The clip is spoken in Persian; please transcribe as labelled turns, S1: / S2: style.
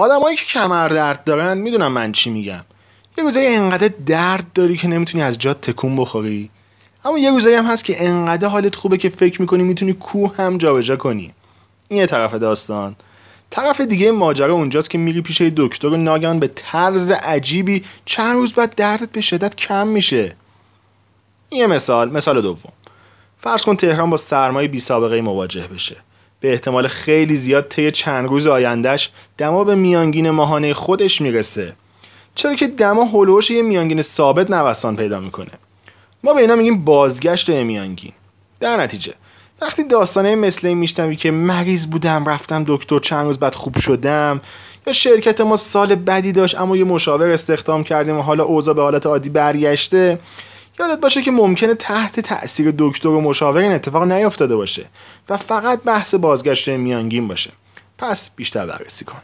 S1: آدمایی که کمر درد دارن می‌دونم من چی میگم. یه روزایی انقدر درد داری که نمی‌تونی از جات تکون بخوری. اما یه روزایی هم هست که انقدر حالت خوبه که فکر می‌کنی می‌تونی کوه هم جابجا کنی. این یه طرف داستان. طرف دیگه ماجرا اونجاست که میری پیش دکتر و ناگهان به طرز عجیبی چند روز بعد دردت به شدت کم میشه. یه مثال مثال دوم. فرض کن تهران با سرمایه بی سابقه مواجه بشه. به احتمال خیلی زیاد طی چند روز آیندهش دما به میانگین ماهانه خودش می‌رسه. چرا که دما هلوش یه میانگین ثابت نوسان پیدا می‌کنه. ما به اینا میگیم بازگشت میانگین. در نتیجه وقتی داستانه مثل این میشنوی که مریض بودم رفتم دکتر چند روز بعد خوب شدم یا شرکت ما سال بدی داشت اما یه مشاور استخدام کردیم و حالا اوضاع به حالت عادی برگشته یادت باشه که ممکنه تحت تاثیر دکتر و مشاور این اتفاق نیفتاده باشه و فقط بحث بازگشت میانگین باشه. پس بیشتر بررسی کن.